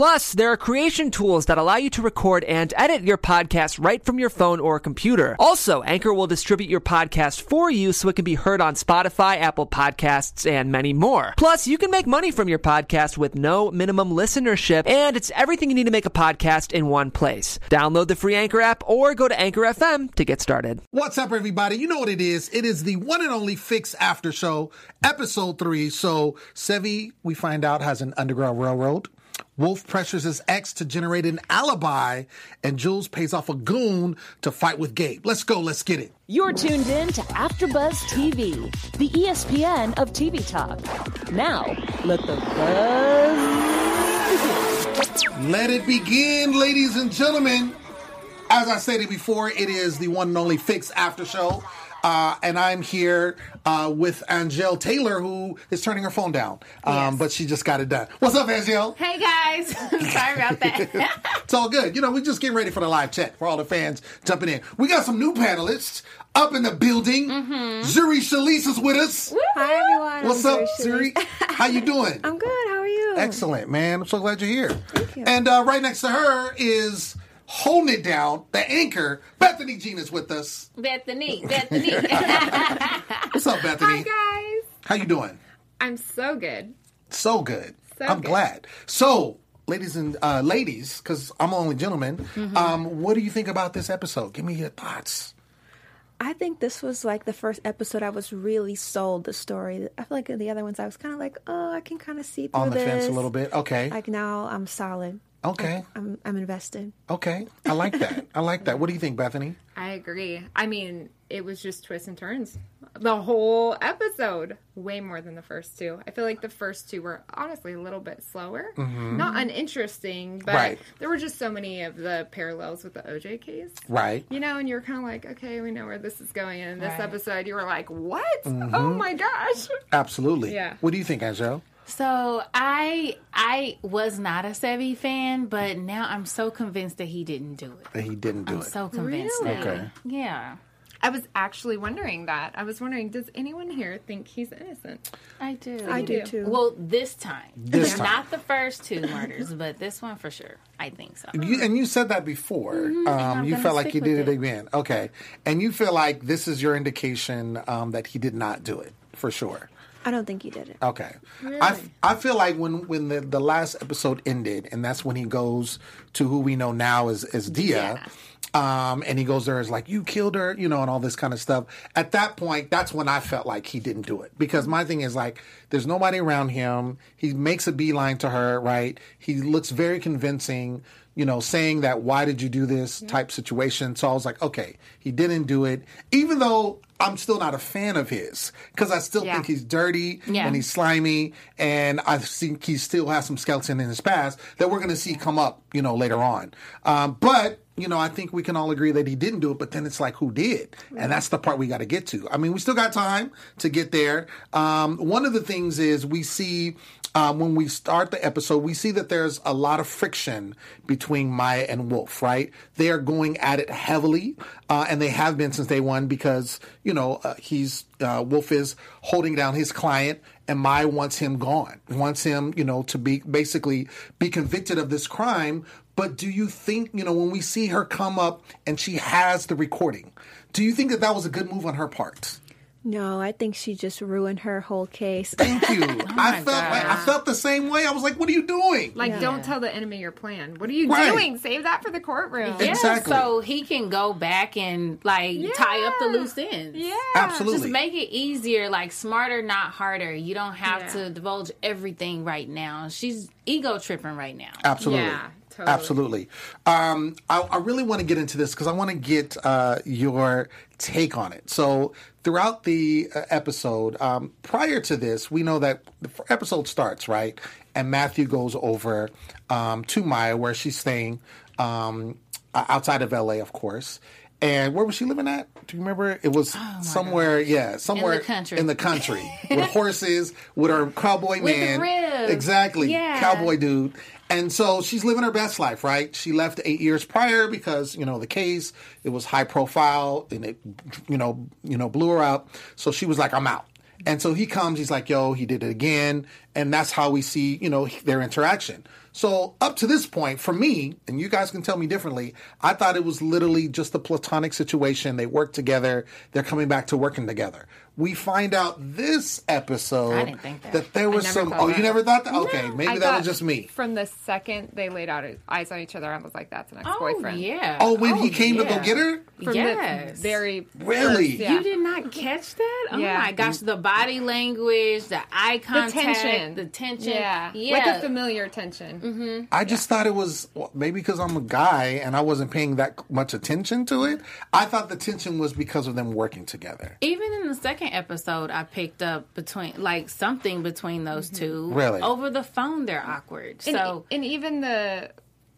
Plus, there are creation tools that allow you to record and edit your podcast right from your phone or computer. Also, Anchor will distribute your podcast for you so it can be heard on Spotify, Apple Podcasts, and many more. Plus, you can make money from your podcast with no minimum listenership, and it's everything you need to make a podcast in one place. Download the free Anchor app or go to Anchor FM to get started. What's up, everybody? You know what it is. It is the one and only Fix After Show, episode three. So, Sevvy, we find out, has an underground railroad. Wolf pressures his ex to generate an alibi, and Jules pays off a goon to fight with Gabe. Let's go, let's get it. You're tuned in to AfterBuzz TV, the ESPN of TV talk. Now, let the buzz begin. Let it begin, ladies and gentlemen. As I stated before, it is the one and only Fix After Show. Uh, and I'm here uh, with Angele Taylor, who is turning her phone down, um, Yes. but she just got it done. What's up, Angele? Hey guys, sorry about that. It's all good. You know, we're just getting ready for the live chat for all the fans jumping in. We got some new panelists up in the building. Zuri Chelise is with us. Hi everyone. What's I'm up, Zuri Zuri? How you doing? I'm good. How are you? Excellent, man. I'm so glad you're here. Thank you. And uh, right next to her is holding it down, the anchor, Bethany Jean is with us. Bethany, Bethany. What's up, Bethany? Hi guys. How you doing? I'm so good. So good. So I'm good. glad. So, ladies and uh, ladies, because I'm only gentleman, Mm-hmm. um, what do you think about this episode? Give me your thoughts. I think this was like the first episode I was really sold the story. I feel like the other ones I was kind of like, oh, I can kind of see through On the this. fence a little bit. Okay. Like now I'm solid. Okay. I'm I'm invested. Okay. I like that. I like that. What do you think, Bethany? I agree. I mean, it was just twists and turns. The whole episode, way more than the first two. I feel like the first two were honestly a little bit slower. Mm-hmm. Not uninteresting, but Right. there were just so many of the parallels with the OJ case. Right. You know, and you're kind of like, okay, we know where this is going. And in this Right. episode, you were like, what? Mm-hmm. Oh my gosh. Absolutely. Yeah. What do you think, Angele? So I I was not a Sevvy fan, but now I'm so convinced that he didn't do it. That he didn't do I'm it. so convinced Really? now. Okay. Yeah, I was actually wondering that. I was wondering, does anyone here think he's innocent? I do. I do do. too. Well, this time. This time. Not the first two murders, but this one for sure. I think so. You, and you said that before. Um, I'm you felt like stick you did with it it. again. Okay. And you feel like this is your indication um, that he did not do it for sure. I don't think he did it. Okay. I, I feel like when, when the, the last episode ended, and that's when he goes to who we know now as, as Dia, um, and he goes there as like, you killed her, you know, and all this kind of stuff. At that point, that's when I felt like he didn't do it. Because my thing is like, there's nobody around him. He makes a beeline to her, right? He looks very convincing, you know, saying that, why did you do this type situation. So I was like, okay, he didn't do it. Even though I'm still not a fan of his, because I still Yeah. think he's dirty Yeah. and he's slimy, and I think he still has some skeleton in his past that we're going to see come up, you know, later on. Um, but you know, I think we can all agree that he didn't do it. But then it's like, who did? And that's the part we got to get to. I mean, we still got time to get there. Um, one of the things is we see. Um, when we start the episode, we see that there's a lot of friction between Maya and Wolf, right? They are going at it heavily, uh, and they have been since day one because, you know, uh, he's, uh, Wolf is holding down his client, and Maya wants him gone, wants him, you know, to be basically be convicted of this crime. But do you think, you know, when we see her come up and she has the recording, do you think that that was a good move on her part? No, I think she just ruined her whole case. Thank you. I felt like, I felt the same way. I was like, "What are you doing?" Like, don't tell the enemy your plan. What are you Right. doing? Save that for the courtroom. Yeah, Exactly. so he can go back and like tie up the loose ends. Yeah. Absolutely. Just make it easier, like smarter, not harder. You don't have Yeah. to divulge everything right now. She's ego tripping right now. Absolutely. Yeah, totally. Absolutely. Um, I, I really want to get into this because I want to get uh, your take on it. So, throughout the uh, episode, um, prior to this, we know that the episode starts, right? And Matthew goes over um, to Maya, where she's staying um, outside of LA, of course. And where was she living at? Do you remember? It was somewhere, yeah, somewhere in the country. in the country with horses, with her cowboy With man, exactly, Yeah. cowboy dude. And so she's living her best life, right? She left eight years prior because you know the case it was high profile and it you know you know blew her up. So she was like, I'm out. And so he comes, he's like, yo, he did it again. And that's how we see, you know, their interaction. So up to this point, for me, and you guys can tell me differently, I thought it was literally just a platonic situation. They work together. They're coming back to working together. We find out this episode I didn't think that. there was never some. Oh, that. you never thought that? Okay, maybe I that was just me. From the second they laid out eyes on each other, I was like, "That's an Oh ex-boyfriend." yeah. Oh, when he came to go get her? From Yes. the very Really? first, yeah. You did not catch that? Oh Yeah. my gosh, the body language, the eye the contact, tension, the tension. yeah, yeah. like a familiar tension. Mm-hmm. I just thought it was well, maybe because I'm a guy and I wasn't paying that much attention to it. I thought the tension was because of them working together. Even in the second episode, I picked up between like something between those two. Really? over the phone, they're awkward. And, so and even the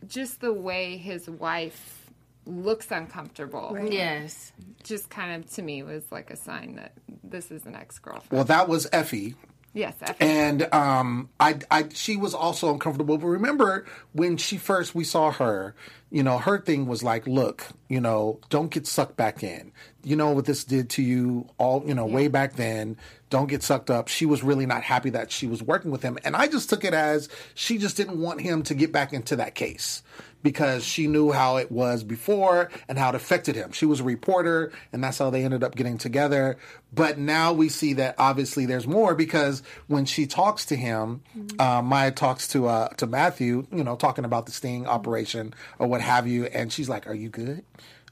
just the way his wife looks uncomfortable, yes, just kind of to me was like a sign that this is an ex-girlfriend. Well, that was Effie. yes, Effie. And um, I, I, she was also uncomfortable. But remember when she first we saw her, you know, her thing was like, look, you know, don't get sucked back in. You know what this did to you all, you know, way back then. Don't get sucked up. She was really not happy that she was working with him, and I just took it as she just didn't want him to get back into that case because she knew how it was before and how it affected him. She was a reporter, and that's how they ended up getting together. But now we see that obviously there's more because when she talks to him, uh, Maya talks to uh, to Matthew, you know, talking about the sting operation or what have you, and she's like, "Are you good?"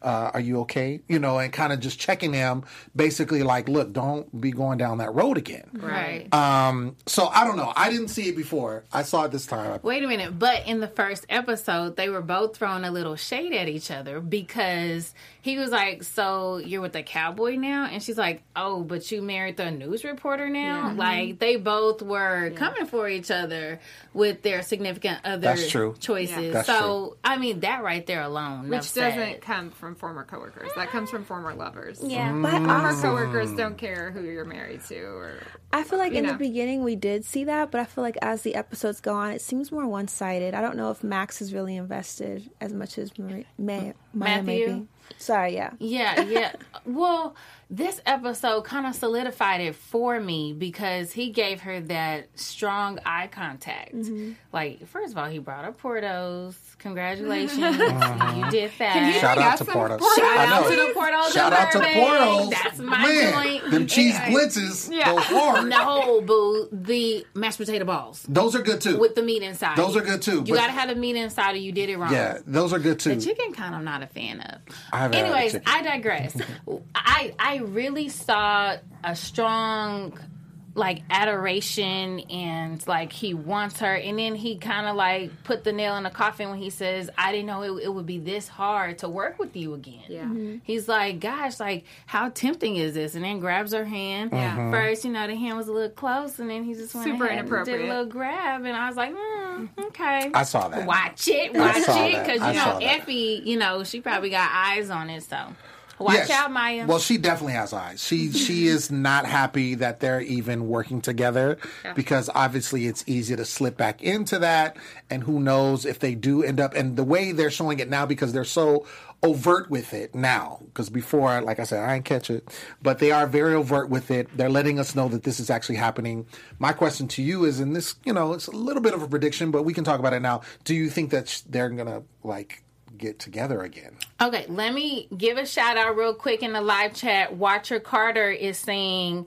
Uh, are you okay? You know, and kind of just checking him, basically like, look, don't be going down that road again. right. Um, so I don't know. I didn't see it before. I saw it this time. Wait a minute. But in the first episode, they were both throwing a little shade at each other because he was like, So you're with the cowboy now? And she's like, Oh, but you married the news reporter now? Like they both were coming for each other with their significant other That's true. choices. Yeah. That's so, I mean, that right there alone. Which said. doesn't come from former coworkers. That comes from former lovers. Yeah, Mm. but Former also, coworkers don't care who you're married to or I feel like in know. the beginning we did see that, but I feel like as the episodes go on, it seems more one sided. I don't know if Max is really invested as much as Maria, May, Maya may Matthew? be. Sorry, yeah. Yeah, yeah. well, this episode kind of solidified it for me because he gave her that strong eye contact. Mm-hmm. Like, first of all, he brought up Portos. Congratulations, you did that. Shout out to some Portos? Shout out to the Portos. Shout out to Burbank. Portos. That's my Man, joint. Them cheese Anyway, blitzes Yeah. go hard. No, boo. The mashed potato balls Those are good too. with the meat inside. Those are good too, You gotta have the meat inside, or you did it wrong. yeah, those are good too. The chicken kind of I'm not a fan of. Anyways. I digress. I I really saw a strong like adoration and like he wants her and then he kind of like put the nail in the coffin when he says i didn't know it, it would be this hard to work with you again Yeah. he's like gosh like how tempting is this and then grabs her hand Yeah. first you know the hand was a little close and then he just went Super ahead and did a inappropriate. little grab and i was like mm, okay I saw that. watch it, watch it, because you saw know. Effie, you know she probably got eyes on it. So watch Yes. out, Maya. Well, she definitely has eyes. She she is not happy that they're even working together because obviously it's easy to slip back into that, and who knows if they do end up. And the way they're showing it now because they're so overt with it now because before like i said i didn't catch it but they are very overt with it they're letting us know that this is actually happening my question to you is in this you know it's a little bit of a prediction but we can talk about it now do you think that they're gonna like get together again okay, let me give a shout out real quick in the live chat. Watcher Carter is saying,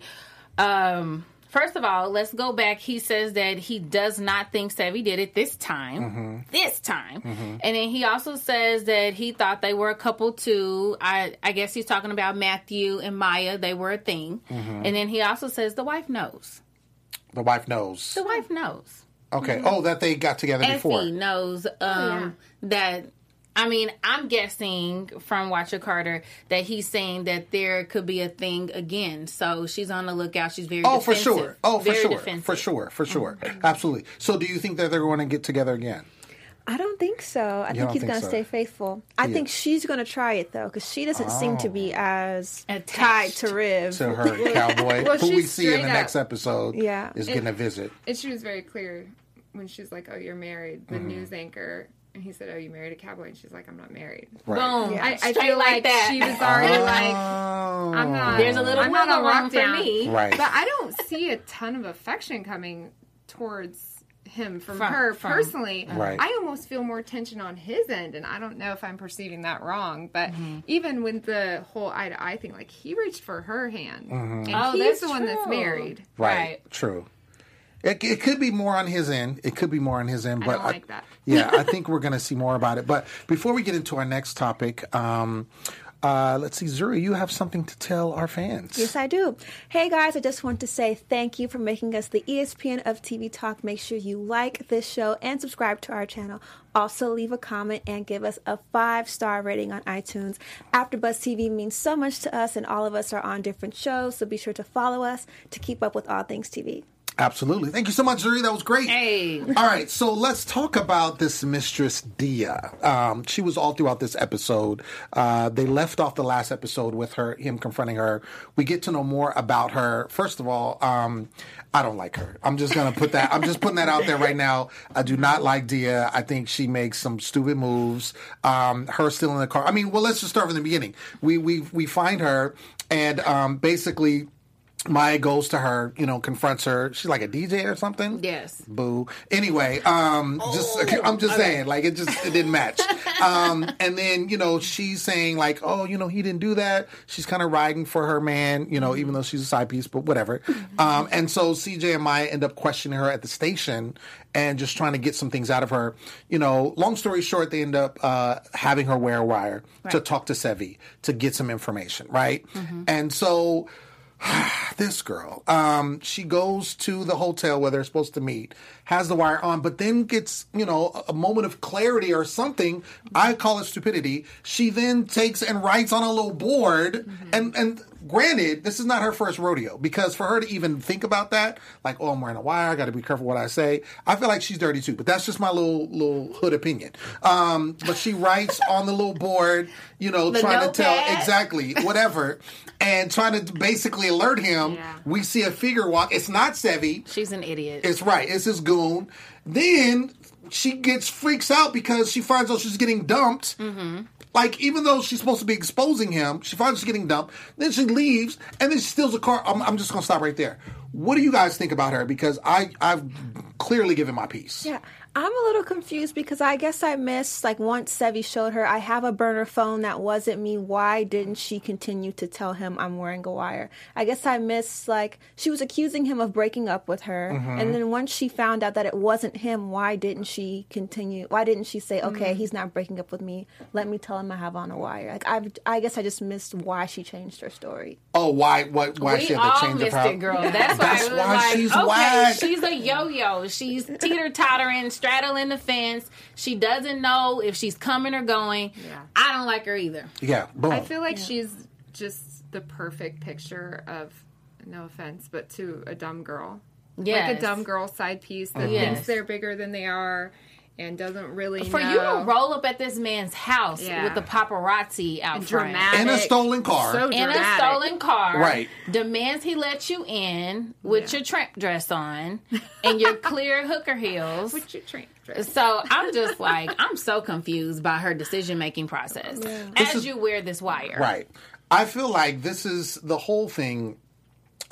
um, first of all, let's go back. He says that he does not think Sevvy did it this time. This time. And then he also says that he thought they were a couple too. I, I guess he's talking about Matthew and Maya. They were a thing. And then he also says the wife knows. the wife knows The wife knows. okay oh that they got together before Effie knows um, that. I mean, I'm guessing from Watcher Carter that he's saying that there could be a thing again. So she's on the lookout. She's very Oh, for sure. Oh, for Very sure. defensive. For sure. For mm-hmm. sure. Absolutely. So, do you think that they're going to get together again? I don't think so. I don't think he's going to so? stay faithful. I Yeah. think she's going to try it though, because she doesn't seem to be oh. as Attached. tied to Riv. To her cowboy, Well, who we see in the straight next episode, Yeah. is getting a visit. And she was very clear when she's like, "Oh, you're married," the mm-hmm. news anchor, and he said, "Oh, you married a cowboy," and she's like, "I'm not married." Right. Boom. I, I feel like like, that. she was already like, Oh. "I'm not." There's a little I'm not wiggle on room for me. Right. But I don't see a ton of affection coming towards him from, From- her from- personally. Right. I almost feel more tension on his end, and I don't know if I'm perceiving that wrong. But Mm-hmm. even with the whole eye to eye thing, like he reached for her hand, and Oh, he's that's the one that's married. Right. Right. True. It, it could be more on his end. It could be more on his end, I but don't like that. yeah, I think we're going to see more about it. But before we get into our next topic, um, uh, let's see, Zuri, you have something to tell our fans. Yes, I do. Hey guys, I just want to say thank you for making us the ESPN of TV Talk. Make sure you like this show and subscribe to our channel. Also, leave a comment and give us a five star rating on iTunes. AfterBuzz TV means so much to us, and all of us are on different shows, so be sure to follow us to keep up with all things TV. Absolutely. Thank you so much, Zuri. That was great. Hey. All right, so let's talk about this Mistress Dia. Um, she was all throughout this episode. Uh, they left off the last episode with her, him confronting her. We get to know more about her. First of all, um, I don't like her. I'm just gonna put that. I'm just putting that out there right now. I do not like Dia. I think she makes some stupid moves. Um, her still in the car. I mean, well, let's just start from the beginning. We we we find her, and um, basically. Maya goes to her, you know, confronts her. She's like a DJ or something. Yes. Boo. Anyway, um, just I'm just saying, like it just it didn't match. Um, and then you know she's saying like, oh, you know, he didn't do that. She's kind of riding for her man, you know, even though she's a side piece, but whatever. Um, and so CJ and Maya end up questioning her at the station and just trying to get some things out of her. You know, long story short, they end up uh, having her wear a wire to talk to Sevvy to get some information, right? And so this girl. Um, she goes to the hotel where they're supposed to meet, has the wire on, but then gets, you know, a- a moment of clarity or something. I call it stupidity. She then takes and writes on a little board and, and granted, this is not her first rodeo because for her to even think about that, like, oh, I'm wearing a wire, I got to be careful what I say. I feel like she's dirty too, but that's just my little little hood opinion. Um, but she writes on the little board, you know, The trying to tell exactly whatever, and trying to basically alert him. Yeah. We see a figure walk. It's not Sevvy. She's an idiot. It's right. It's his goon. Then she gets freaks out because she finds out she's getting dumped. Mm-hmm. Like even though she's supposed to be exposing him, she finds she's getting dumped. Then she leaves, and then she steals a car. I'm, I'm just gonna stop right there. What do you guys think about her? Because I I've clearly given my piece. Yeah, I'm a little confused because I guess I missed like once Sevvy showed her I have a burner phone that wasn't me. Why didn't she continue to tell him I'm wearing a wire? I guess I missed like she was accusing him of breaking up with her, mm-hmm. and then once she found out that it wasn't him, why didn't she continue? Why didn't she say, okay, mm. he's not breaking up with me. Let me tell him I have on a wire. Like I, I guess I just missed why she changed her story. Oh, why what why we she had to change missed of her? it, girl. That's why That's was why like, she's okay, whack. she's a yo-yo. She's teeter-tottering, straddling the fence. She doesn't know if she's coming or going. Yeah. I don't like her either. Yeah, boom. I feel like she's just the perfect picture of, no offense, but to a dumb girl. Like a dumb girl side piece that Yes. thinks they're bigger than they are and doesn't really For know. you to roll up at this man's house Yeah. with the paparazzi out and front. dramatic. In a stolen car. So in a stolen car, Right. Demands he let you in with Yeah. your tramp dress on and your clear hooker heels. With your train dress. So I'm just like I'm so confused by her decision making process as is- you wear this wire. Right. I feel like this is the whole thing.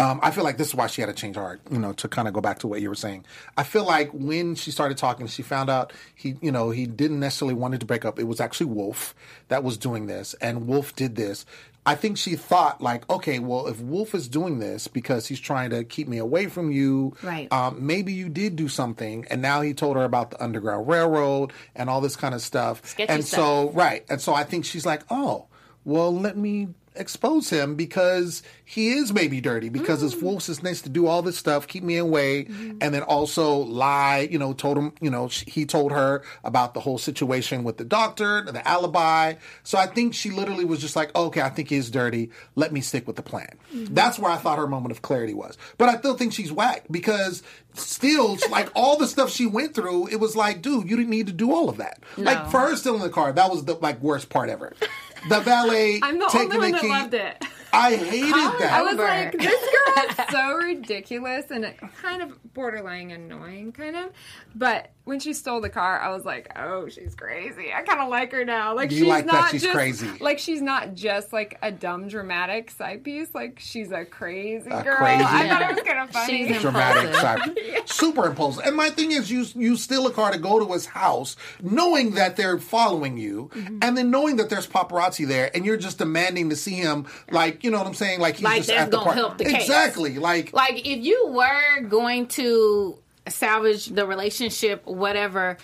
Um, I feel like this is why she had to change her heart, you know, to kind of go back to what you were saying. I feel like when she started talking, she found out he, you know, he didn't necessarily wanted to break up. It was actually Wolf that was doing this, and Wolf did this. I think she thought like, okay, well, if Wolf is doing this because he's trying to keep me away from you, Right. Um, maybe you did do something, and now he told her about the Underground Railroad and all this kind of stuff. Sketchy and stuff. so, right, and so I think she's like, oh, well, let me expose him because he is maybe dirty because his mm. wolves is nice to do all this stuff, keep me away, mm-hmm. and then also lie. You know, told him, you know, sh- he told her about the whole situation with the doctor, the alibi. So I think she literally was just like, okay, I think he's dirty. Let me stick with the plan. Mm-hmm. That's where I thought her moment of clarity was. But I still think she's whack because still, like all the stuff she went through, it was like, dude, you didn't need to do all of that. Like for her still in the car, that was the like worst part ever. The valet I'm the only one that loved it. I hated that. I was Over. like, this girl is so ridiculous and kind of borderline annoying, kind of. But when she stole the car, I was like, oh, she's crazy. I kind of like her now. Like You she's like that not she's just crazy. like she's not just like a dumb dramatic side piece. Like she's a crazy A girl. crazy- I thought it was kind of funny. She's dramatic Impulsive. side. Super impulsive. And my thing is, you you steal a car to go to his house, knowing that they're following you, Mm-hmm. and then knowing that there's paparazzi there, and you're just demanding to see him. Like, you know what I'm saying? Like he's Like just that's at the gonna park. help the case. exactly. Like, like if you were going to salvage the relationship whatever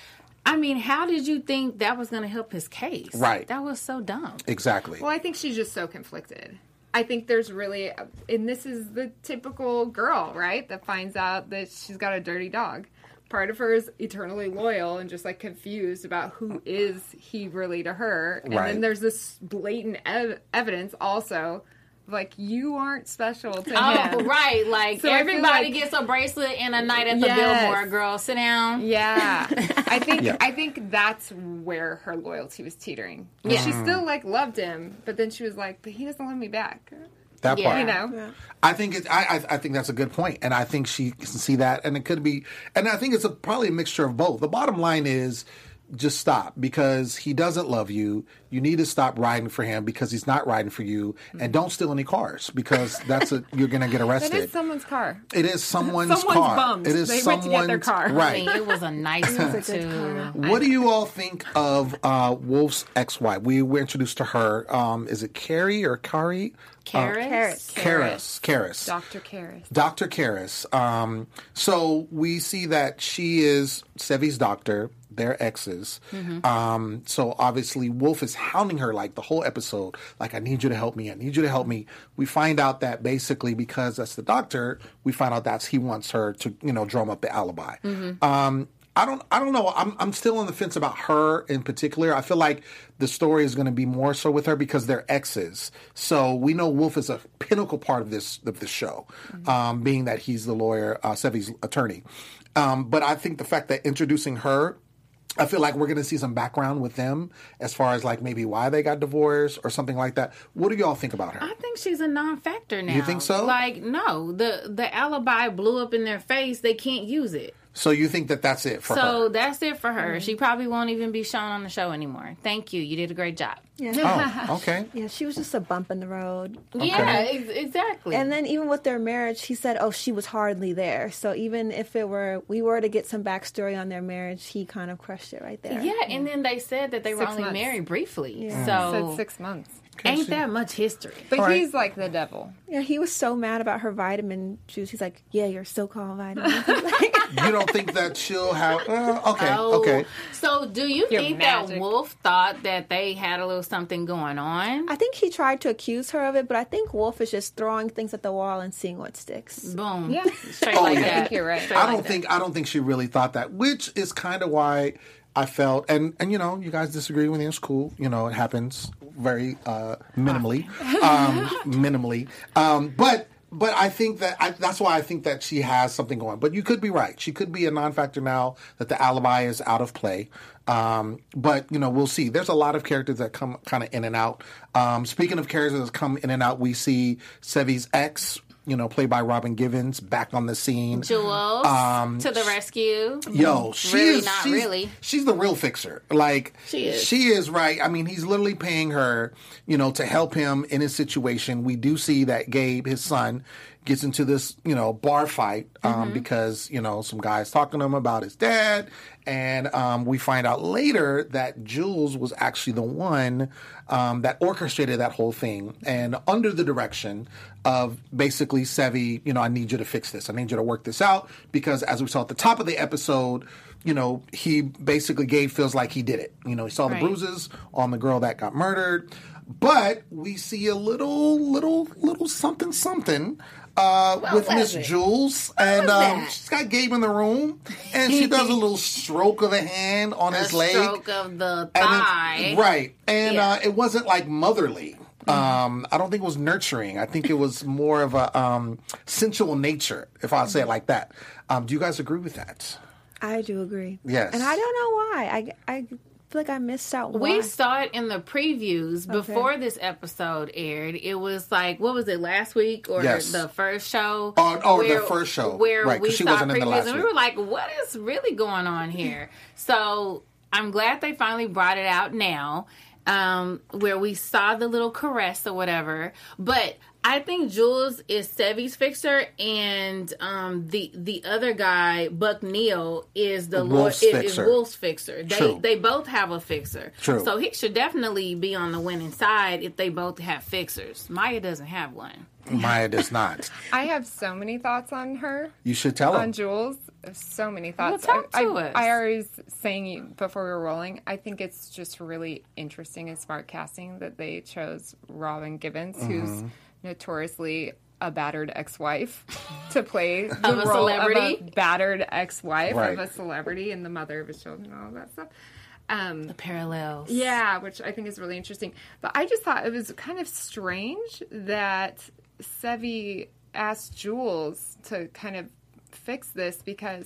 i mean how did you think that was going to help his case Right. that was so dumb exactly. Well, I think she's just so conflicted. I think there's really, and this is the typical girl, right? That finds out that she's got a dirty dog. Part of her is eternally loyal and just like confused about who is he really to her. And Right. then there's this blatant ev- evidence also, like you aren't special to oh right like So everybody like- gets a bracelet and a night at the Yes. billboard girl sit down Yeah, I think Yeah. I think that's where her loyalty was teetering. Yeah. She still like loved him, but then she was like, "But he doesn't love me back." that Yeah. part. You know, I think it. I, I I think that's a good point, and I think she can see that, and it could be, and I think it's a, probably a mixture of both. The bottom line is, just stop because he doesn't love you. You need to stop riding for him because he's not riding for you, and don't steal any cars because that's a you're gonna get arrested. is someone's car. it is someone's, Someone's car. bummed. It is They went someone's to get their car. i right. mean it was a nice one a good too What do you all think of uh, Wolf's ex-wife? We were introduced to her. Um, is it Carrie or Kari? Karis? Karis. Karis. Dr. Karras. Dr. Karras. Um, so we see that she is Sevvy's doctor. They're exes. Um, so obviously Wolf is hounding her like the whole episode. Like, I need you to help me. I need you to help me. We find out that basically because that's the doctor, we find out that's he wants her to, you know, drum up the alibi. Um, I don't I don't know. I'm I'm still on the fence about her in particular. I feel like the story is going to be more so with her because they're exes. So we know Wolf is a pinnacle part of this of this show, um, being that he's the lawyer, uh, Sevvy's attorney. Um, but I think the fact that introducing her I feel like we're going to see some background with them as far as like maybe why they got divorced or something like that. What do y'all think about her? I think she's a non-factor now. You think so? Like, no, the the alibi blew up in their face. They can't use it. So you think that that's it for so her? that's it for her. She mm-hmm. probably won't even be shown on the show anymore. Thank you. You did a great job. Yeah. Oh, okay. Yeah, she was just a bump in the road. Yeah, ex- exactly. And then even with their marriage, he said, "Oh, she was hardly there." So even if it were we were to get some backstory on their marriage, he kind of crushed it right there. yeah, and then they said that they were only months. married briefly. Said So six months. Ain't that much history. But All right. he's like the devil. Yeah, he was so mad about her vitamin juice. He's like, "Yeah, your so-called vitamin." You don't think that she'll have? Uh, okay, Oh, okay. So do you You're think that. Wolf thought that they had a little something going on? I think he tried to accuse her of it, but I think Wolf is just throwing things at the wall and seeing what sticks. Boom. Yeah. Straight Oh, like yeah. that. I think you're right. Straight I don't that. think I don't think she really thought that, which is kind of why I felt and and you know you guys disagree with me. It's cool. You know it happens very uh, minimally, um, minimally. Um, but but I think that I, that's why I think that she has something going. But you could be right. She could be a non-factor now that the alibi is out of play. Um, but you know we'll see. There's a lot of characters that come kind of in and out. Um, speaking of characters that come in and out, we see Sevvy's ex. You know, played by Robin Givens, back on the scene. Jules Um, to the rescue. Yo, she Really is not she's, really. She's the real fixer. Like She is. She is right. I mean, he's literally paying her, you know, to help him in his situation. We do see that Gabe, his son, gets into this, you know, bar fight um, Mm-hmm. because you know some guys talking to him about his dad, and um, we find out later that Jules was actually the one um, that orchestrated that whole thing, and under the direction of basically Sevvy, you know, I need you to fix this. I need you to work this out because, as we saw at the top of the episode, you know, he basically Gabe feels like he did it. You know, he saw Right. the bruises on the girl that got murdered, but we see a little, little, little something, something. Uh, with Miss it? Jules, and um, she's got Gabe in the room, and she does a little stroke of the hand on A his leg, stroke of the and it's- thigh. right? And Yeah. uh, it wasn't like motherly. Um, I don't think it was nurturing. I think it was more of a um, sensual nature, if I say it like that. Um, do you guys agree with that? I do agree. Yes. and I don't know why. I, I feel like I missed out. We why. saw it in the previews before this episode aired. It was like what was it last week or Yes. the first show? Oh, oh, the first show. where Right, 'cause we she saw wasn't in the previews, last and we week. were like, "What is really going on here?" so I'm glad they finally brought it out now, um, where we saw the little caress or whatever. But I think Jules is Sevvy's fixer, and um, the the other guy, Buck Neal, is the Lord Wolf's is, is fixer. Wolf's fixer. They True. they both have a fixer. True. So he should definitely be on the winning side if they both have fixers. Maya doesn't have one. Maya does not. I have so many thoughts on her. You should tell on him. Jules. So many thoughts. Well, talk I, to I, us. I always saying before we were rolling. I think it's just really interesting and smart casting that they chose Robin Givens, who's Mm-hmm. notoriously a battered ex-wife, to play the Of a role celebrity? of a battered ex-wife Right. of a celebrity and the mother of his children and all that stuff. Um, the Parallels. yeah, which I think is really interesting. But I just thought it was kind of strange that Sevvy asked Jules to kind of fix this because,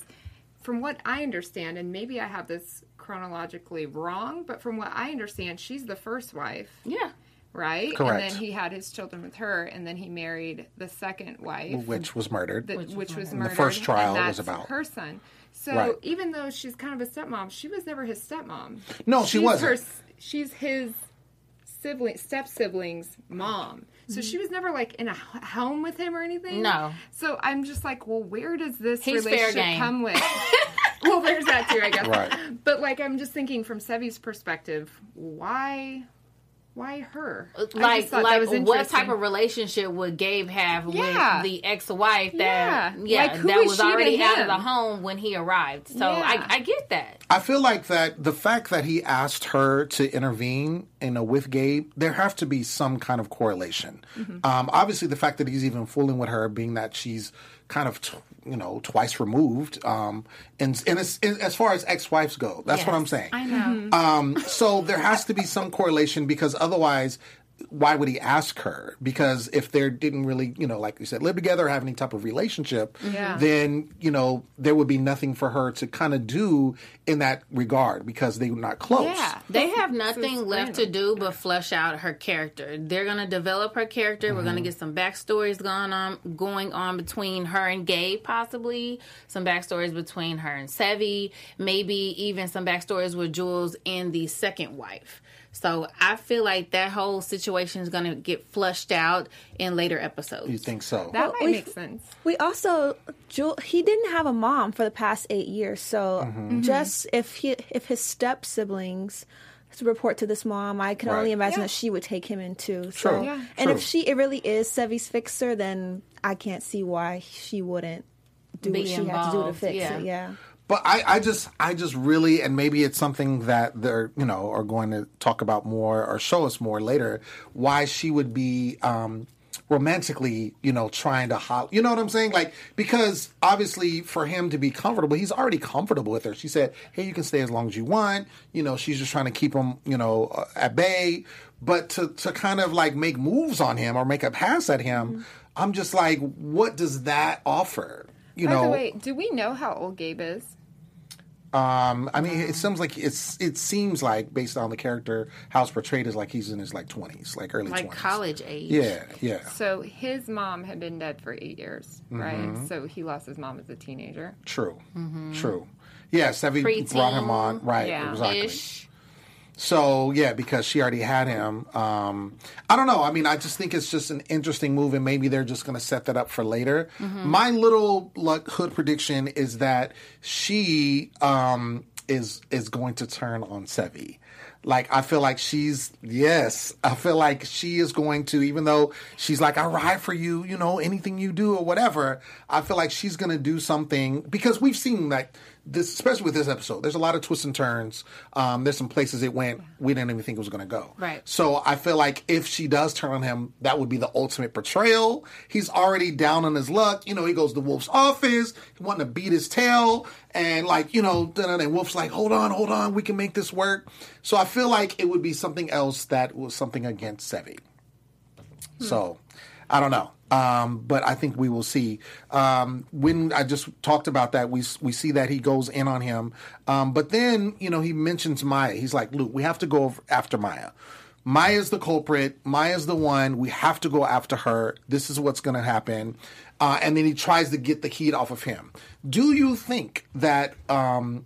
from what I understand, and maybe I have this chronologically wrong, but from what I understand, she's the first wife, Yeah. right? Correct. And then he had his children with her, and then he married the second wife Which was murdered. that, which, was the murdered. first trial and was about- her son. So Right. even though she's kind of a stepmom, she was never his stepmom. No, she wasn't. Her, she's his sibling, step sibling's mom. So she was never like in a home with him or anything. No. So I'm just like, well, where does this He's relationship come with? well, there's that too, I guess. Right. But like, I'm just thinking from Sevvy's perspective, why, why her? I Like, that like was what type of relationship would Gabe have Yeah. with the ex-wife that, Yeah. yeah, Like, who that is was she already out of the home when he arrived? So Yeah. I, I get that. I feel like that the fact that he asked her to intervene, you know, with Gabe, there have to be some kind of correlation. Mm-hmm. Um, obviously, the fact that he's even fooling with her, being that she's kind of, t- you know, twice removed, um, and, and as, as far as ex-wives go, that's what I'm saying. I know. Um, so there has to be some correlation because otherwise, why would he ask her? Because if they didn't really, you know, like you said, live together or have any type of relationship, Yeah. then, you know, there would be nothing for her to kind of do in that regard because they were not close. Yeah. They have nothing left to do but flesh out her character. They're gonna develop her character. We're Mm-hmm. gonna get some backstories going on going on between her and Gabe, possibly some backstories between her and Sevvy, maybe even some backstories with Jules and the second wife. So I feel like that whole situation is gonna get flushed out in later episodes. You think so? That Well, might we- make sense. We also, Jul, he didn't have a mom for the past eight years. So Mm-hmm. just if he, if his step siblings report to this mom, I can only imagine Yeah. that she would take him in too. So, True. Yeah. and True. if she, it really is Sevvy's fixer, then I can't see why she wouldn't do Be what she had to do to fix yeah. it. Yeah. But I, I just, I just really, and maybe it's something that they're, you know, are going to talk about more or show us more later. Why she would be um, romantically, you know, trying to, ho- you know what I'm saying? Like because obviously for him to be comfortable, he's already comfortable with her. She said, "Hey, you can stay as long as you want." You know, she's just trying to keep him, you know, uh, at bay. But to to kind of like make moves on him or make a pass at him, I'm just like, what does that offer? You By know, the way, do we know how old Gabe is? Um, I mean, it seems like it's it seems like based on the character how it's portrayed is like he's in his like twenties, like early like 20s. college age. Yeah, yeah, So his mom had been dead for eight years, Mm-hmm. right? So he lost his mom as a teenager. true, true. Yeah, Sevvy brought him on, right? yeah. Exactly. Ish. So yeah, because she already had him. Um, I don't know. I mean, I just think it's just an interesting move, and maybe they're just going to set that up for later. My little like hood prediction is that she um, is is going to turn on Sevvy. Like I feel like she's yes, I feel like she is going to, even though she's like I ride for you, you know, anything you do or whatever. I feel like she's going to do something because we've seen like this, especially with this episode. There's a lot of twists and turns. Um, there's some places it went we didn't even think it was going to go. Right. So I feel like if she does turn on him, that would be the ultimate betrayal. He's already down on his luck. You know, he goes to Wolf's office, wanting to beat his tail, and like you know, and Wolf's like, "Hold on, hold on, we can make this work." So I feel like it would be something else that was something against Sevvy. So I don't know. Um, but I think we will see. Um, when I just talked about that, we we see that he goes in on him. Um, but then you know he mentions Maya. He's like, Luke, we have to go after Maya. Maya's the culprit. Maya's the one. We have to go after her. This is what's going to happen. Uh, and then he tries to get the heat off of him. Do you think that um,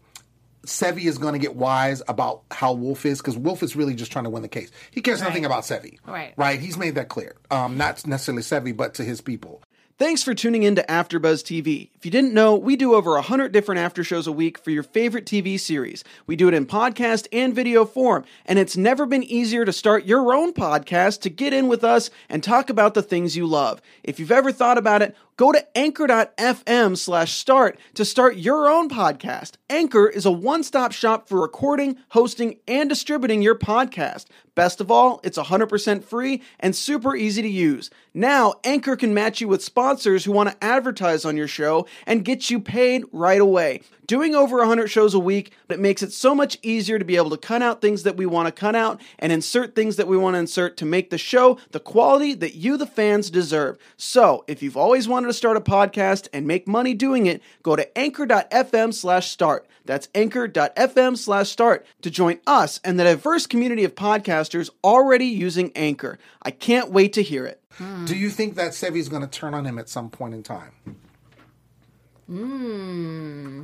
Sevvy is going to get wise about how Wolf is? Because Wolf is really just trying to win the case. He cares nothing about Sevvy. Right. Right. He's made that clear. Um, not necessarily Sevvy, but to his people. Thanks for tuning in to AfterBuzz TV. If you didn't know, we do over 100 different after shows a week for your favorite TV series. We do it in podcast and video form, and it's never been easier to start your own podcast to get in with us and talk about the things you love. If you've ever thought about it, go to anchor.fm slash start to start your own podcast. Anchor is a one-stop shop for recording, hosting, and distributing your podcast. Best of all, it's 100% free and super easy to use. Now, Anchor can match you with sponsors who want to advertise on your show and get you paid right away. Doing over 100 shows a week, but it makes it so much easier to be able to cut out things that we want to cut out and insert things that we want to insert to make the show the quality that you, the fans, deserve. So, if you've always wanted to start a podcast and make money doing it, go to anchor.fm slash start. That's anchor.fm slash start to join us and the diverse community of podcasters already using Anchor. I can't wait to hear it. Do you think that Sevvy's going to turn on him at some point in time? I don't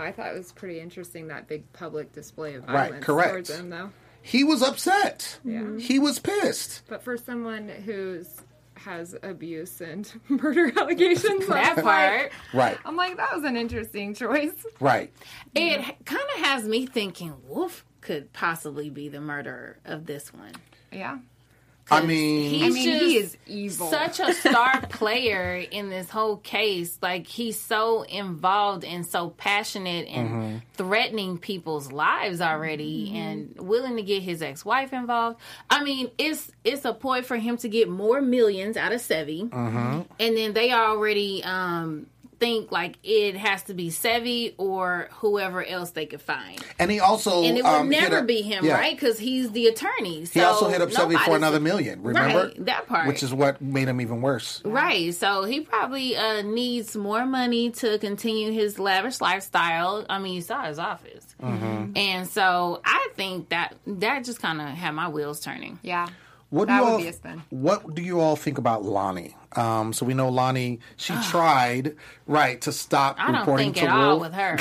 know. I thought it was pretty interesting that big public display of Right, violence correct. towards him, though. He was upset. Yeah. Mm-hmm. He was pissed. But for someone who's has abuse and murder allegations, That part. like, Right. I'm like, that was an interesting choice. Right. It kind of has me thinking Wolf could possibly be the murderer of this one. Yeah. I mean, He's I mean, just he is evil. Such a star player in this whole case. Like he's so involved and so passionate and Mm-hmm. threatening people's lives already, Mm-hmm. and willing to get his ex-wife involved. I mean, it's it's a ploy for him to get more millions out of Sevvy, Mm-hmm. and then they already um think like it has to be Sevvy or whoever else they could find. and he also And it would um, never up- be him, yeah. right? Because he's the attorney. So He also hit up Sevvy for another million. Remember Right, that part. which is what made him even worse. Right. So he probably uh, needs more money to continue his lavish lifestyle. I mean, you saw his office. Mm-hmm. And so I think that that just kind of had my wheels turning. Yeah. What That do you would all, be a spin. What do you all think about Lonnie? Um, so we know Lonnie. She tried right to stop I don't reporting think to at all with her.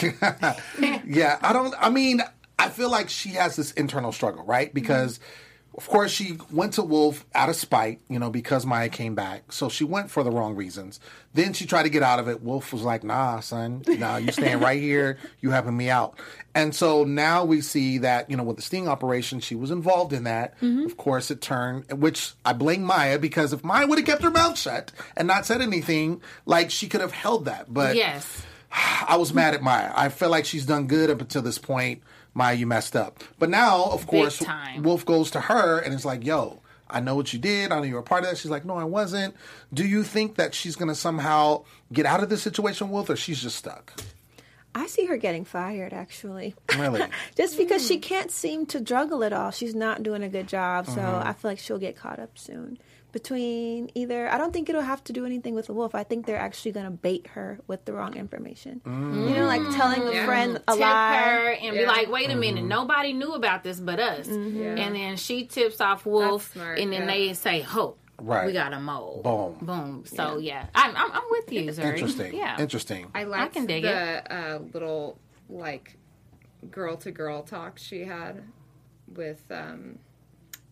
yeah, I don't. I mean, I feel like she has this internal struggle, right? Because, of course, she went to Wolf out of spite, you know, because Maya came back. So she went for the wrong reasons. Then she tried to get out of it. Wolf was like, "Nah, son, nah, you staying right here. You helping me out." And so now we see that you know with the sting operation, she was involved in that. Mm-hmm. Of course, it turned, which I blame Maya because if Maya would have kept her mouth shut and not said anything, like she could have held that. But yes. I was mad at Maya. I feel like she's done good up until this point. Maya, you messed up. But now, of course, time. Wolf goes to her and is like, yo, I know what you did. I know you were a part of that. She's like, no, I wasn't. Do you think that she's going to somehow get out of this situation, Wolf, or she's just stuck? I see her getting fired actually. Really? Just because she can't seem to juggle it all. She's not doing a good job. So Mm-hmm. I feel like she'll get caught up soon. Between either, I don't think it'll have to do anything with the wolf. I think they're actually going to bait her with the wrong information. Mm. You know, like telling a Yeah. friend a Tip lie. her and be like, wait a Mm-hmm. minute, nobody knew about this but us. Mm-hmm. And then she tips off Wolf, and then yeah. they say, "Ho, Right. we got a mole." Boom. boom. So yeah, I'm, I'm, I'm with you, Zuri. Interesting. Yeah, Interesting. I liked can dig the uh, little like girl to girl talk she had with um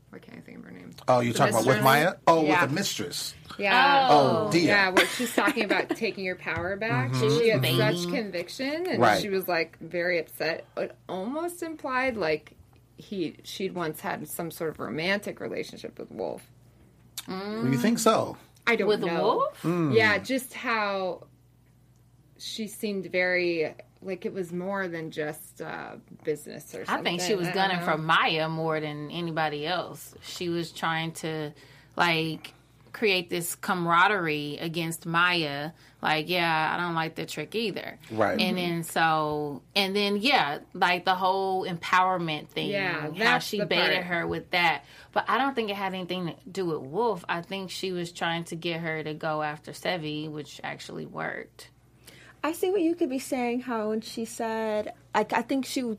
why can't I think of her name? Oh, you The talking about with? Maya? Oh, Yeah. with the mistress. Yeah. Oh. oh, Dia. Yeah, where she's talking about taking your power back. Mm-hmm. She had such conviction, and Right. she was like very upset. It almost implied like he she'd once had some sort of romantic relationship with Wolf. Do you mm. think so? I don't with know. Wolf. Hmm. Yeah, just how she seemed very like it was more than just uh, business or I think she was gunning for Maya more than anybody else. She was trying to like create this camaraderie against Maya. Like, yeah, I don't like the trick either. Right. And then so, and then yeah, like the whole empowerment thing. Yeah, how she baited part. her with that. But I don't think it had anything to do with Wolf. I think she was trying to get her to go after Sevvy, which actually worked. I see what you could be saying. How when she said, like, I think she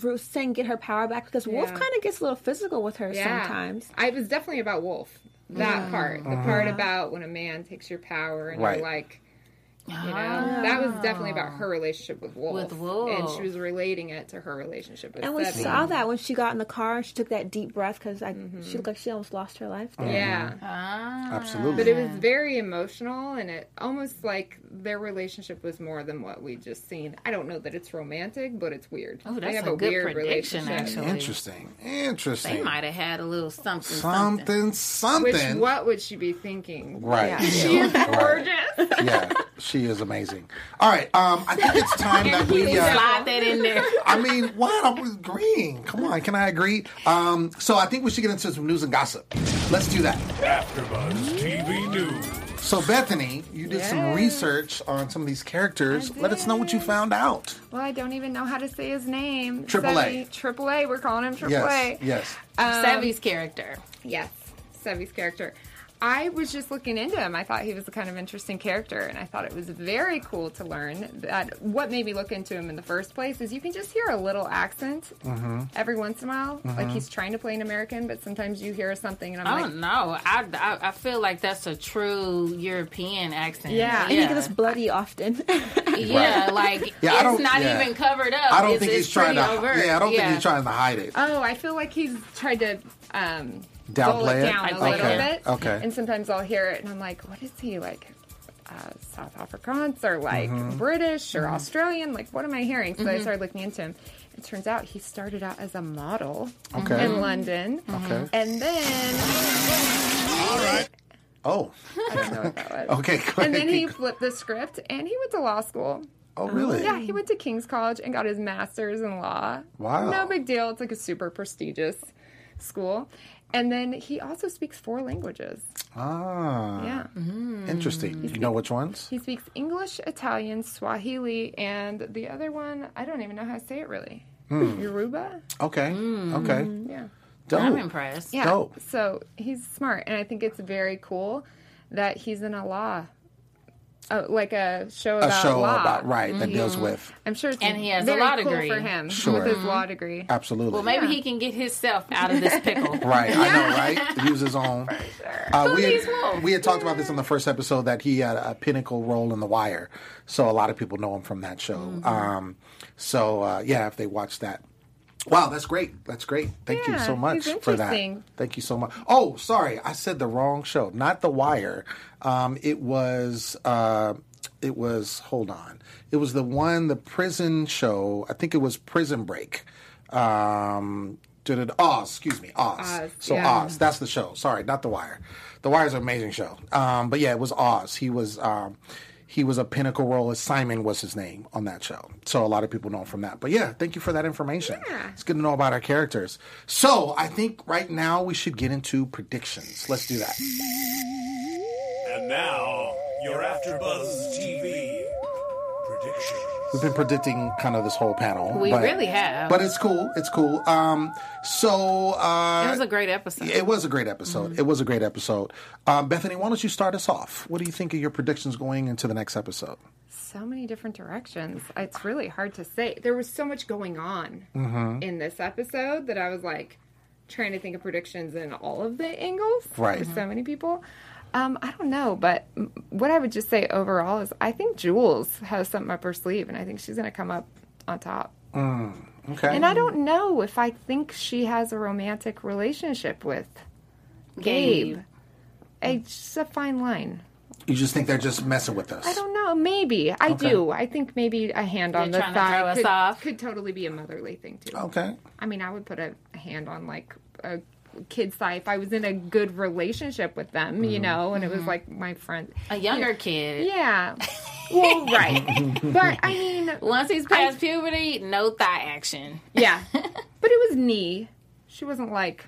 was saying get her power back because Wolf kind of gets a little physical with her Yeah. sometimes. I was definitely about Wolf. That part, the part uh-huh. about when a man takes your power and Right. you're like, you know, that was definitely about her relationship with Wolf. With Wolf. and she was relating it to her relationship with. And we Sevvy. saw that when she got in the car and she took that deep breath because she looked like she almost lost her life. There. Yeah, Ah. Absolutely. but it was very emotional, and it almost like their relationship was more than what we just seen. I don't know that it's romantic, but it's weird. Oh, they that's have a a, good weird prediction, relationship. actually. Interesting. Interesting. They might have had a little something, something. something, Which what would she be thinking? Right. Yeah. She is Right. gorgeous. Yeah, she is amazing. All right, um, I think it's time that we. Uh, Slide that in there. I mean, what? I'm agreeing. Come on, can I agree? Um, so I think we should get into some news and gossip. Let's do that. AfterBuzz TV News. So Bethany, you did some research on some of these characters. Let us know what you found out. Well, I don't even know how to say his name. Triple A. Triple A. We're calling him Triple Yes, A. yes. Sevvy's character. Yes, Sevvy's character. I was just looking into him. I thought he was a kind of interesting character, and I thought it was very cool to learn that what made me look into him in the first place is you can just hear a little accent Mm-hmm. every once in a while. Like he's trying to play an American, but sometimes you hear something, and I'm I like, don't know. I, I, I feel like that's a true European accent. Yeah. And he gets bloody often. Yeah, like Yeah, it's don't- yeah. even covered up. I don't It's- think it's he's trying to. pretty overt. Yeah, I don't think he's trying to hide it. Oh, I feel like he's tried to um, Downplay it? it down a Okay, little bit. okay. And sometimes I'll hear it and I'm like, what is he like? Uh, South Afrikaans or like British or Australian? Like, what am I hearing? So I started looking into him. It turns out he started out as a model Okay. in London. Okay. And then, Oh, I don't know what that was. okay. And then he flipped the script and he went to law school. oh, really? Yeah, he went to King's College and got his master's in law. Wow. No big deal. It's like a super prestigious school. And then he also speaks four languages. Ah, Yeah. interesting. You know which ones? He speaks English, Italian, Swahili, and the other one, I don't even know how to say it really. Hmm. Yoruba? Okay. Okay. Yeah. Dope. I'm impressed. Yeah. Dope. So he's smart. And I think it's very cool that he's in a law, uh, like a show A about show law. about right that deals with I'm sure it's And he has a law cool degree. for him Sure. with his law degree. absolutely. Well, maybe he can get himself out of this pickle. Right, I know, right? Use his own. Uh, we, had, we had talked about this in the first episode that he had a pinnacle role in The Wire, so a lot of people know him from that show. Mm-hmm. Um, so uh, yeah, if they watch that. Wow, that's great. That's great. Thank you so much for that. Thank you so much. Oh, sorry, I said the wrong show. Not The Wire. Um, it was. Uh, it was. Hold on. It was the one, the prison show. I think it was Prison Break. Um, did it? Oz. Excuse me, Oz. Oz, so yeah. Oz. That's the show. Sorry, not The Wire. The Wire is an amazing show. Um, but yeah, it was Oz. He was. Um, he was a pinnacle role as Simon was his name on that show. So a lot of people know him from that. But yeah, thank you for that information. Yeah. It's good to know about our characters. So I think right now we should get into predictions. Let's do that. And now, you're after Buzz TV predictions. We've been predicting kind of this whole panel. We but- really have. But it's cool. It's cool. Um, so uh, It was a great episode. It was a great episode. It was a great episode. Um, Bethany, why don't you start us off? What do you think of your predictions going into the next episode? so many different directions. It's really hard to say. There was so much going on Mm-hmm. in this episode that I was like trying to think of predictions in all of the angles Right. for so many people. Um, I don't know, but what I would just say overall is I think Jules has something up her sleeve, and I think she's going to come up on top. Okay. And I don't know if I think she has a romantic relationship with Gabe. Gabe. It's a fine line. you just think they're just messing with us. I don't know. Maybe I Okay. do. I think maybe a hand on They're the trying to thigh throw us could, off. could totally be a motherly thing too. Okay. I mean, I would put a, a hand on like a kid's thigh if I was in a good relationship with them, Mm-hmm. you know, and it was like my friend. a younger kid. Yeah. Well, right. but I mean, Once he's past puberty, no thigh action. yeah. But it was knee. She wasn't like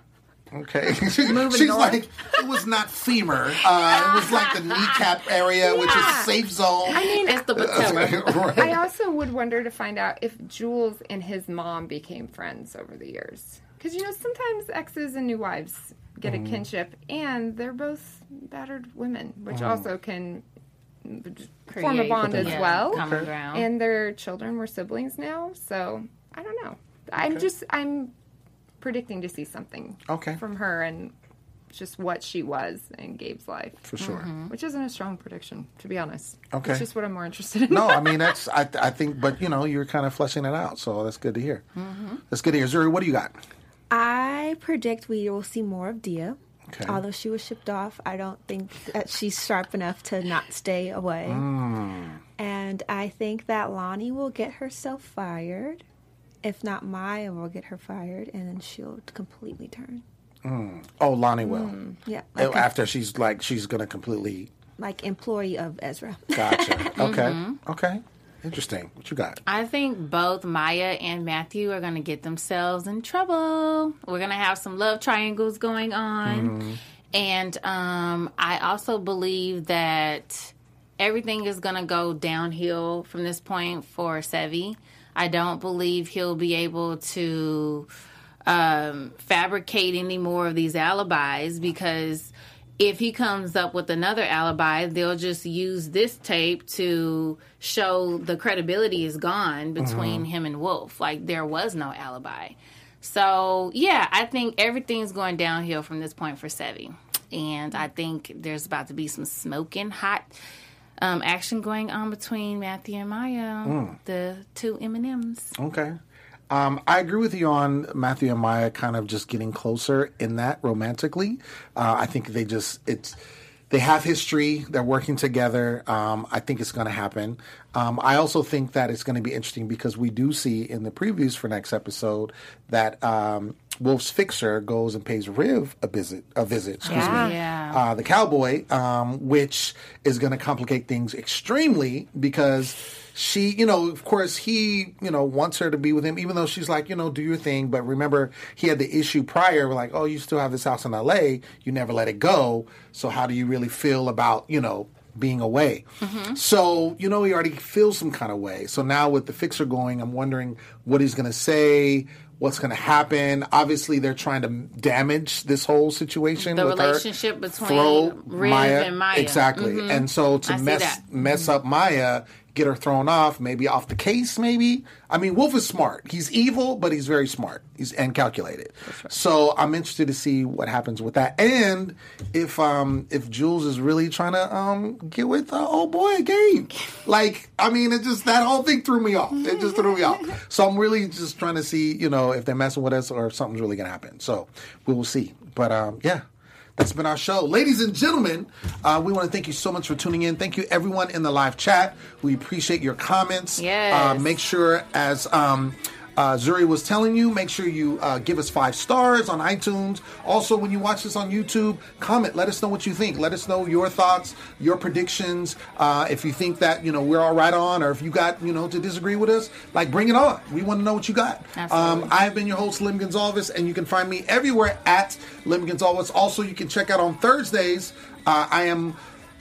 Okay. She's Moving north. like, it was not femur. Uh, it was like the kneecap area, which is safe zone. I mean, It's the patella. Right. I also would wonder to find out if Jules and his mom became friends over the years. Because, you know, sometimes exes and new wives get Mm-hmm. a kinship, and they're both battered women, which Mm. also can form a bond as yeah, well. Common ground. And their children were siblings now, so I don't know. I'm just, I'm predicting to see something Okay. from her and just what she was in Gabe's life. For sure. Which isn't a strong prediction, to be honest. Okay. It's just what I'm more interested in. No, I mean that's I, I think, but you know, you're kind of fleshing it out, so that's good to hear. That's good to hear. Zuri, what do you got? I predict we will see more of Dia. Okay. Although she was shipped off, I don't think that she's sharp enough to not stay away. Hmm. And I think that Lonnie will get herself fired. If not, Maya will get her fired, and then she'll completely turn. Hmm. Oh, Lonnie will. Hmm. Yeah, Oh, like, After she's like she's gonna completely like employee of Ezra. gotcha. Okay. Mm-hmm. Okay. Interesting. What you got? I think both Maya and Matthew are going to get themselves in trouble. We're going to have some love triangles going on. And um, I also believe that everything is going to go downhill from this point for Sevvy. I don't believe he'll be able to um, fabricate any more of these alibis because if he comes up with another alibi, they'll just use this tape to show the credibility is gone between him and Wolf. Like there was no alibi. So yeah, I think everything's going downhill from this point for Sevvy. And I think there's about to be some smoking hot um, action going on between Matthew and Maya, the two M and M's. Okay. Um, I agree with you on Matthew and Maya kind of just getting closer in that romantically. Uh, I think they just it's they have history. They're working together. Um, I think it's going to happen. Um, I also think that it's going to be interesting because we do see in the previews for next episode that um, Wolf's fixer goes and pays Riv a visit. A visit. Excuse Yeah. me Yeah. uh, the cowboy, um, which is going to complicate things extremely because she, you know, of course, he, you know, wants her to be with him, even though she's like, you know, do your thing. But remember, he had the issue prior, like, oh, you still have this house in L.A., you never let it go. So how do you really feel about, you know, being away? So, you know, he already feels some kind of way. So now with the fixer going, I'm wondering what he's going to say. What's going to happen? Obviously, they're trying to damage this whole situation. The with her. relationship between Throw Riv and Maya. Exactly. Mhm. And so to I mess mess up Maya, get her thrown off, maybe off the case, maybe. I mean, Wolf is smart. He's evil, but he's very smart. He's and calculated. So I'm interested to see what happens with that, and if um if Jules is really trying to um get with uh, old boy Gabe. Like, I mean, it just that whole thing threw me off. It just threw me off. So I'm really just trying to see, you know, if they're messing with us or if something's really gonna happen. So we will see. But um, yeah. That's been our show. Ladies and gentlemen, uh, we want to thank you so much for tuning in. Thank you, everyone in the live chat. We appreciate your comments. Yes. Uh, make sure, as um, uh, Zuri was telling you, make sure you uh, give us five stars on iTunes. Also, when you watch this on YouTube, comment. Let us know what you think. Let us know your thoughts, your predictions. Uh, if you think that you know we're all right on, or if you got you know to disagree with us, like bring it on. We want to know what you got. Um, I've been your host, Lem Gonsalves, and you can find me everywhere at Lem Gonsalves. Also, you can check out on Thursdays. Uh, I am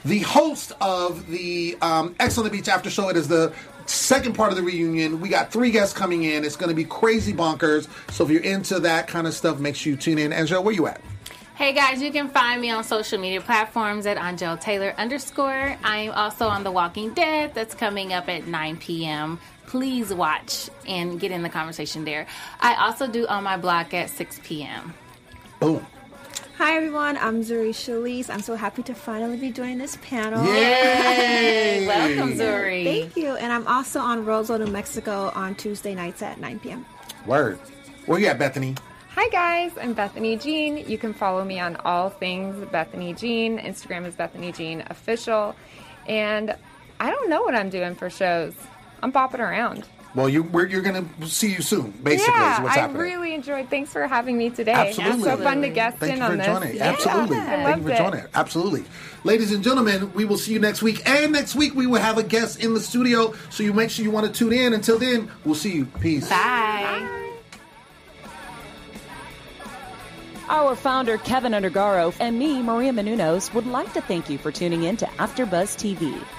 the host of the um, Ex on the Beach After Show. It is the second part of the reunion. We got three guests coming in. It's going to be crazy bonkers. So if you're into that kind of stuff, make sure you tune in. Angele, where you at? Hey guys, you can find me on social media platforms at Angele Taylor underscore. I am also on The Walking Dead. That's coming up at 9 p.m. Please watch and get in the conversation there. I also do on my blog at 6 p.m. Boom. Hi everyone, I'm Zuri Chelise. I'm so happy to finally be joining this panel. Yay! Welcome, Zuri. Thank you. And I'm also on Roswell, New Mexico on Tuesday nights at 9 p.m. Word. Where you at, Bethany? Hi guys, I'm Bethany Jean. You can follow me on all things Bethany Jean. Instagram is Bethany Jean Official. And I don't know what I'm doing for shows. I'm bopping around. Well, you, we're, you're going to see you soon, basically, yeah, is what's I happening. really enjoyed. Thanks for having me today. Absolutely. It's so fun to guest Thank in on this. joining. Yeah, Absolutely. I Thank loved you for it. joining. Absolutely. Ladies and gentlemen, we will see you next week. And next week, we will have a guest in the studio. So you make sure you want to tune in. Until then, we'll see you. Peace. Bye. Bye. Our founder, Keven Undergaro, and me, Maria Menounos, would like to thank you for tuning in to AfterBuzz TV.